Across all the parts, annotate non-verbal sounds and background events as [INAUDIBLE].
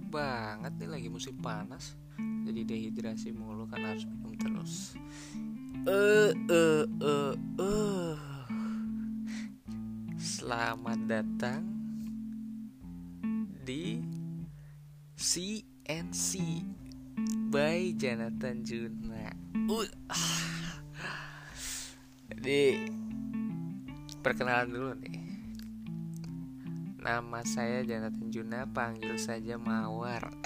serak banget nih lagi musim panas. Jadi dehidrasi mulu kan harus minum terus. Eh eh eh eh. Selamat datang di CNC by Jonathan Juna. Uh. jadi perkenalan dulu nih Nama saya Jonathan Juna, panggil saja Mawar. [LAUGHS]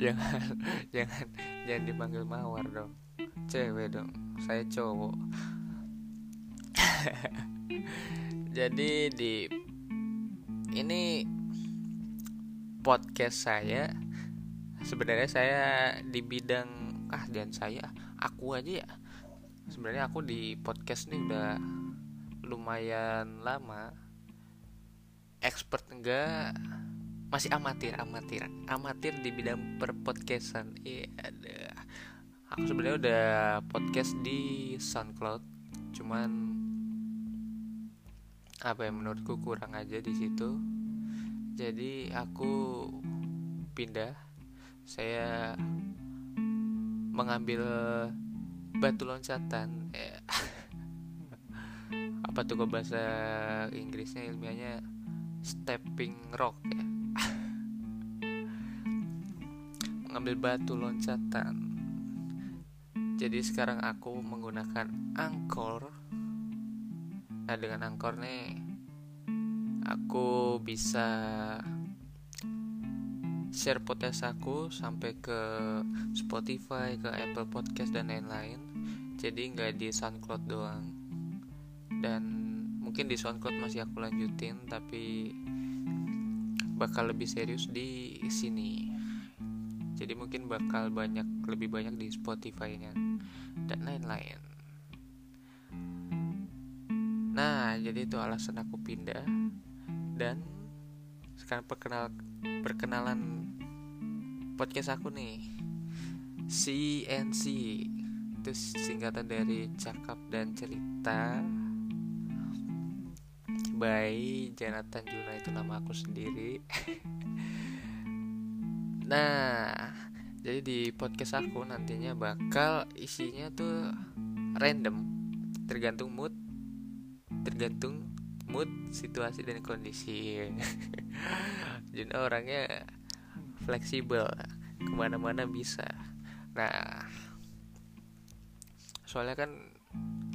jangan, jangan, jangan dipanggil Mawar dong. Cewek dong, saya cowok. [LAUGHS] Jadi di ini podcast saya sebenarnya saya di bidang ah dan saya aku aja ya sebenarnya aku di podcast ini udah lumayan lama expert enggak masih amatir amatir amatir di bidang perpodcastan. Iya ada aku sebenarnya udah podcast di SoundCloud cuman apa yang menurutku kurang aja di situ. Jadi aku pindah. Saya mengambil batu loncatan ya [LAUGHS] apa tuh bahasa Inggrisnya ilmiahnya? Stepping rock ya. [LAUGHS] Mengambil batu loncatan. Jadi sekarang aku menggunakan angkor. Nah dengan angkor nih aku bisa share podcast aku sampai ke Spotify, ke Apple Podcast dan lain-lain. Jadi nggak di SoundCloud doang dan mungkin di SoundCloud masih aku lanjutin tapi bakal lebih serius di sini. Jadi mungkin bakal banyak lebih banyak di Spotify-nya dan lain-lain. Nah jadi itu alasan aku pindah. Dan sekarang perkenal perkenalan podcast aku nih. CNC itu singkatan dari cakap dan cerita by Jonathan Juna itu nama aku sendiri. [LAUGHS] Nah jadi di podcast aku nantinya bakal isinya tuh random. Tergantung mood tergantung mood situasi dan kondisi. [LAUGHS] Jadi orangnya fleksibel ke mana-mana bisa. Nah soalnya kan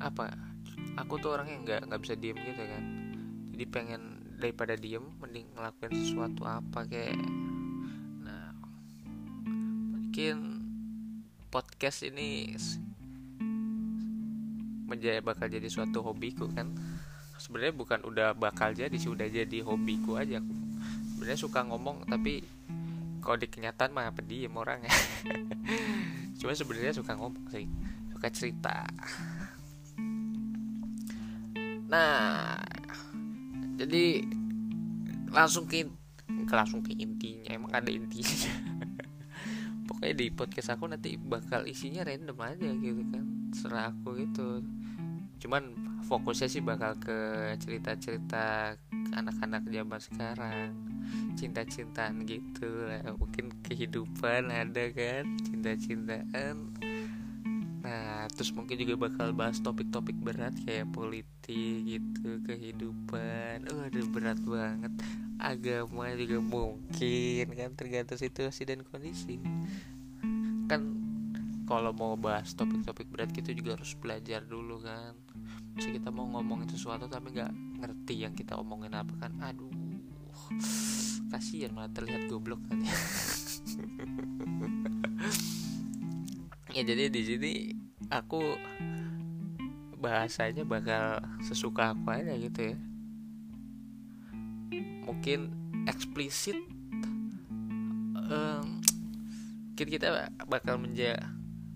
apa aku tuh orangnya nggak nggak bisa diem gitu kan jadi pengen daripada diem mending ngelakuin sesuatu apa kayak nah mungkin podcast ini menjadi bakal jadi suatu hobiku kan. Sebenarnya bukan udah bakal jadi sih udah jadi hobiku aja. Sebenarnya suka ngomong tapi kalau di kenyataan mah apa diem orang ya [LAUGHS] cuma sebenarnya suka ngomong sih suka cerita. Nah jadi langsung ke, ke langsung ke intinya emang ada intinya. [LAUGHS] Pokoknya di podcast aku nanti bakal isinya random aja gitu kan serah aku gitu. Cuman fokusnya sih bakal ke cerita-cerita anak-anak zaman sekarang. Cinta-cintaan gitu lah mungkin kehidupan ada kan cinta-cintaan Nah, terus mungkin juga bakal bahas topik-topik berat kayak politik gitu, kehidupan. Oh, aduh berat banget. Agama juga mungkin kan tergantung situasi dan kondisi. Kan kalau mau bahas topik-topik berat gitu juga harus belajar dulu kan. Bisa kita mau ngomongin sesuatu tapi nggak ngerti yang kita omongin apa kan. Aduh. Kasihan malah terlihat goblok kan ya. [LAUGHS] ya jadi di sini aku bahasanya bakal sesuka aku aja gitu ya. Mungkin eksplisit um, kita bakal menja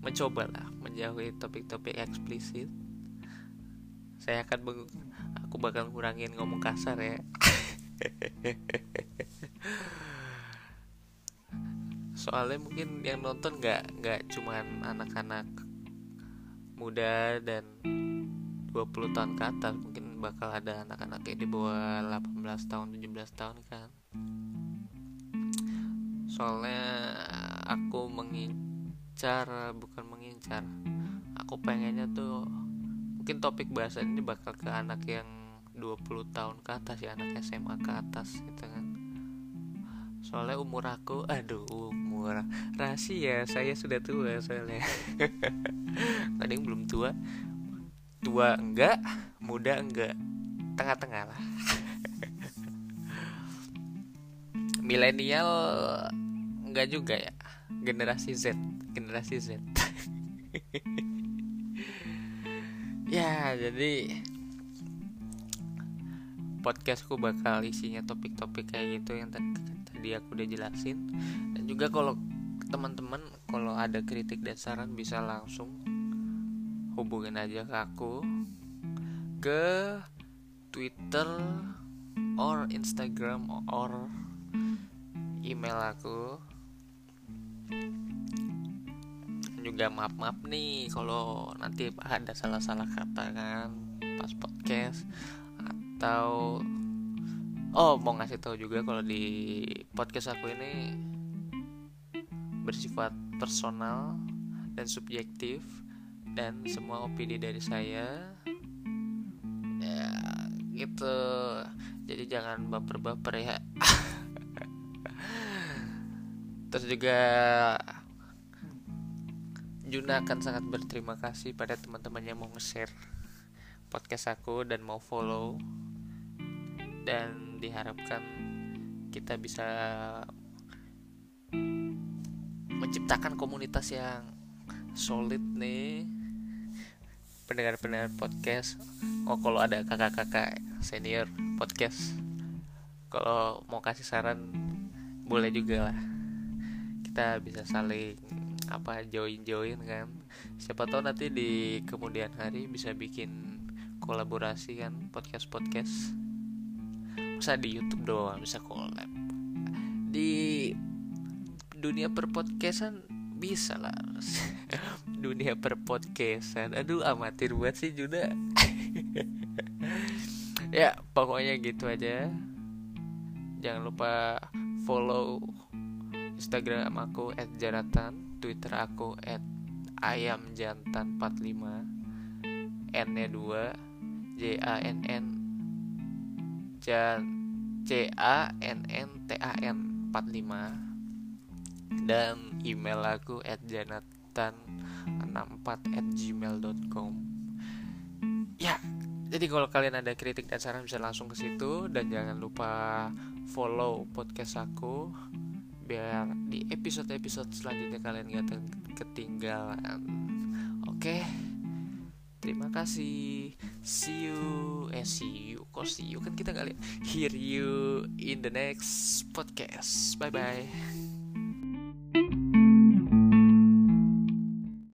mencoba lah menjauhi topik-topik eksplisit. Saya akan aku bakal ngurangin ngomong kasar ya. [LAUGHS] Soalnya mungkin yang nonton nggak nggak cuman anak-anak muda dan 20 tahun ke atas mungkin bakal ada anak-anak di bawah 18 tahun 17 tahun kan. Soalnya aku mengincar bukan mengincar. Aku pengennya tuh mungkin topik bahasan ini bakal ke anak yang 20 tahun ke atas ya anak SMA ke atas gitu kan. Soalnya umur aku aduh umur. Rahasia saya sudah tua soalnya [LAUGHS] [LAUGHS] kadang belum tua. Tua enggak muda enggak. Tengah-tengah lah. [LAUGHS] Milenial enggak juga ya. Generasi Z generasi Z. [LAUGHS] Ya jadi podcastku bakal isinya topik-topik kayak gitu yang tadi aku udah jelasin. Dan juga kalau teman-teman kalau ada kritik dan saran bisa langsung hubungin aja ke aku ke Twitter or Instagram or email aku. Juga maaf maaf nih kalau nanti ada salah-salah kata kan pas podcast atau oh mau ngasih tahu juga kalau di podcast aku ini bersifat personal dan subjektif dan semua opini dari saya ya gitu. Jadi jangan baper-baper ya. [LAUGHS] Terus juga Juna akan sangat berterima kasih pada teman-teman yang mau nge-share podcast aku dan mau follow. Dan diharapkan kita bisa menciptakan komunitas yang solid nih. Pendengar-pendengar podcast. Oh kalau ada kakak-kakak senior podcast kalau mau kasih saran boleh juga lah. Kita bisa saling apa join join kan. Siapa tahu nanti di kemudian hari bisa bikin kolaborasi kan podcast podcast masa di YouTube doang bisa collab? Di dunia perpodcastan bisa lah. [LAUGHS] Dunia perpodcastan. Aduh amatir buat sih juga [LAUGHS] ya pokoknya gitu aja. Jangan lupa follow Instagram aku @jaratan Twitter aku at ayam jantan 45 N nya 2 J A N N C A N N T A N 45 dan email aku at janatan 64 at gmail.com ya jadi kalau kalian ada kritik dan saran bisa langsung ke situ. Dan jangan lupa follow podcast aku biar di episode-episode selanjutnya kalian gak ketinggalan. Oke terima kasih. See you. Eh see you. Kok see you? Kan kita kali hear you in the next podcast. Bye bye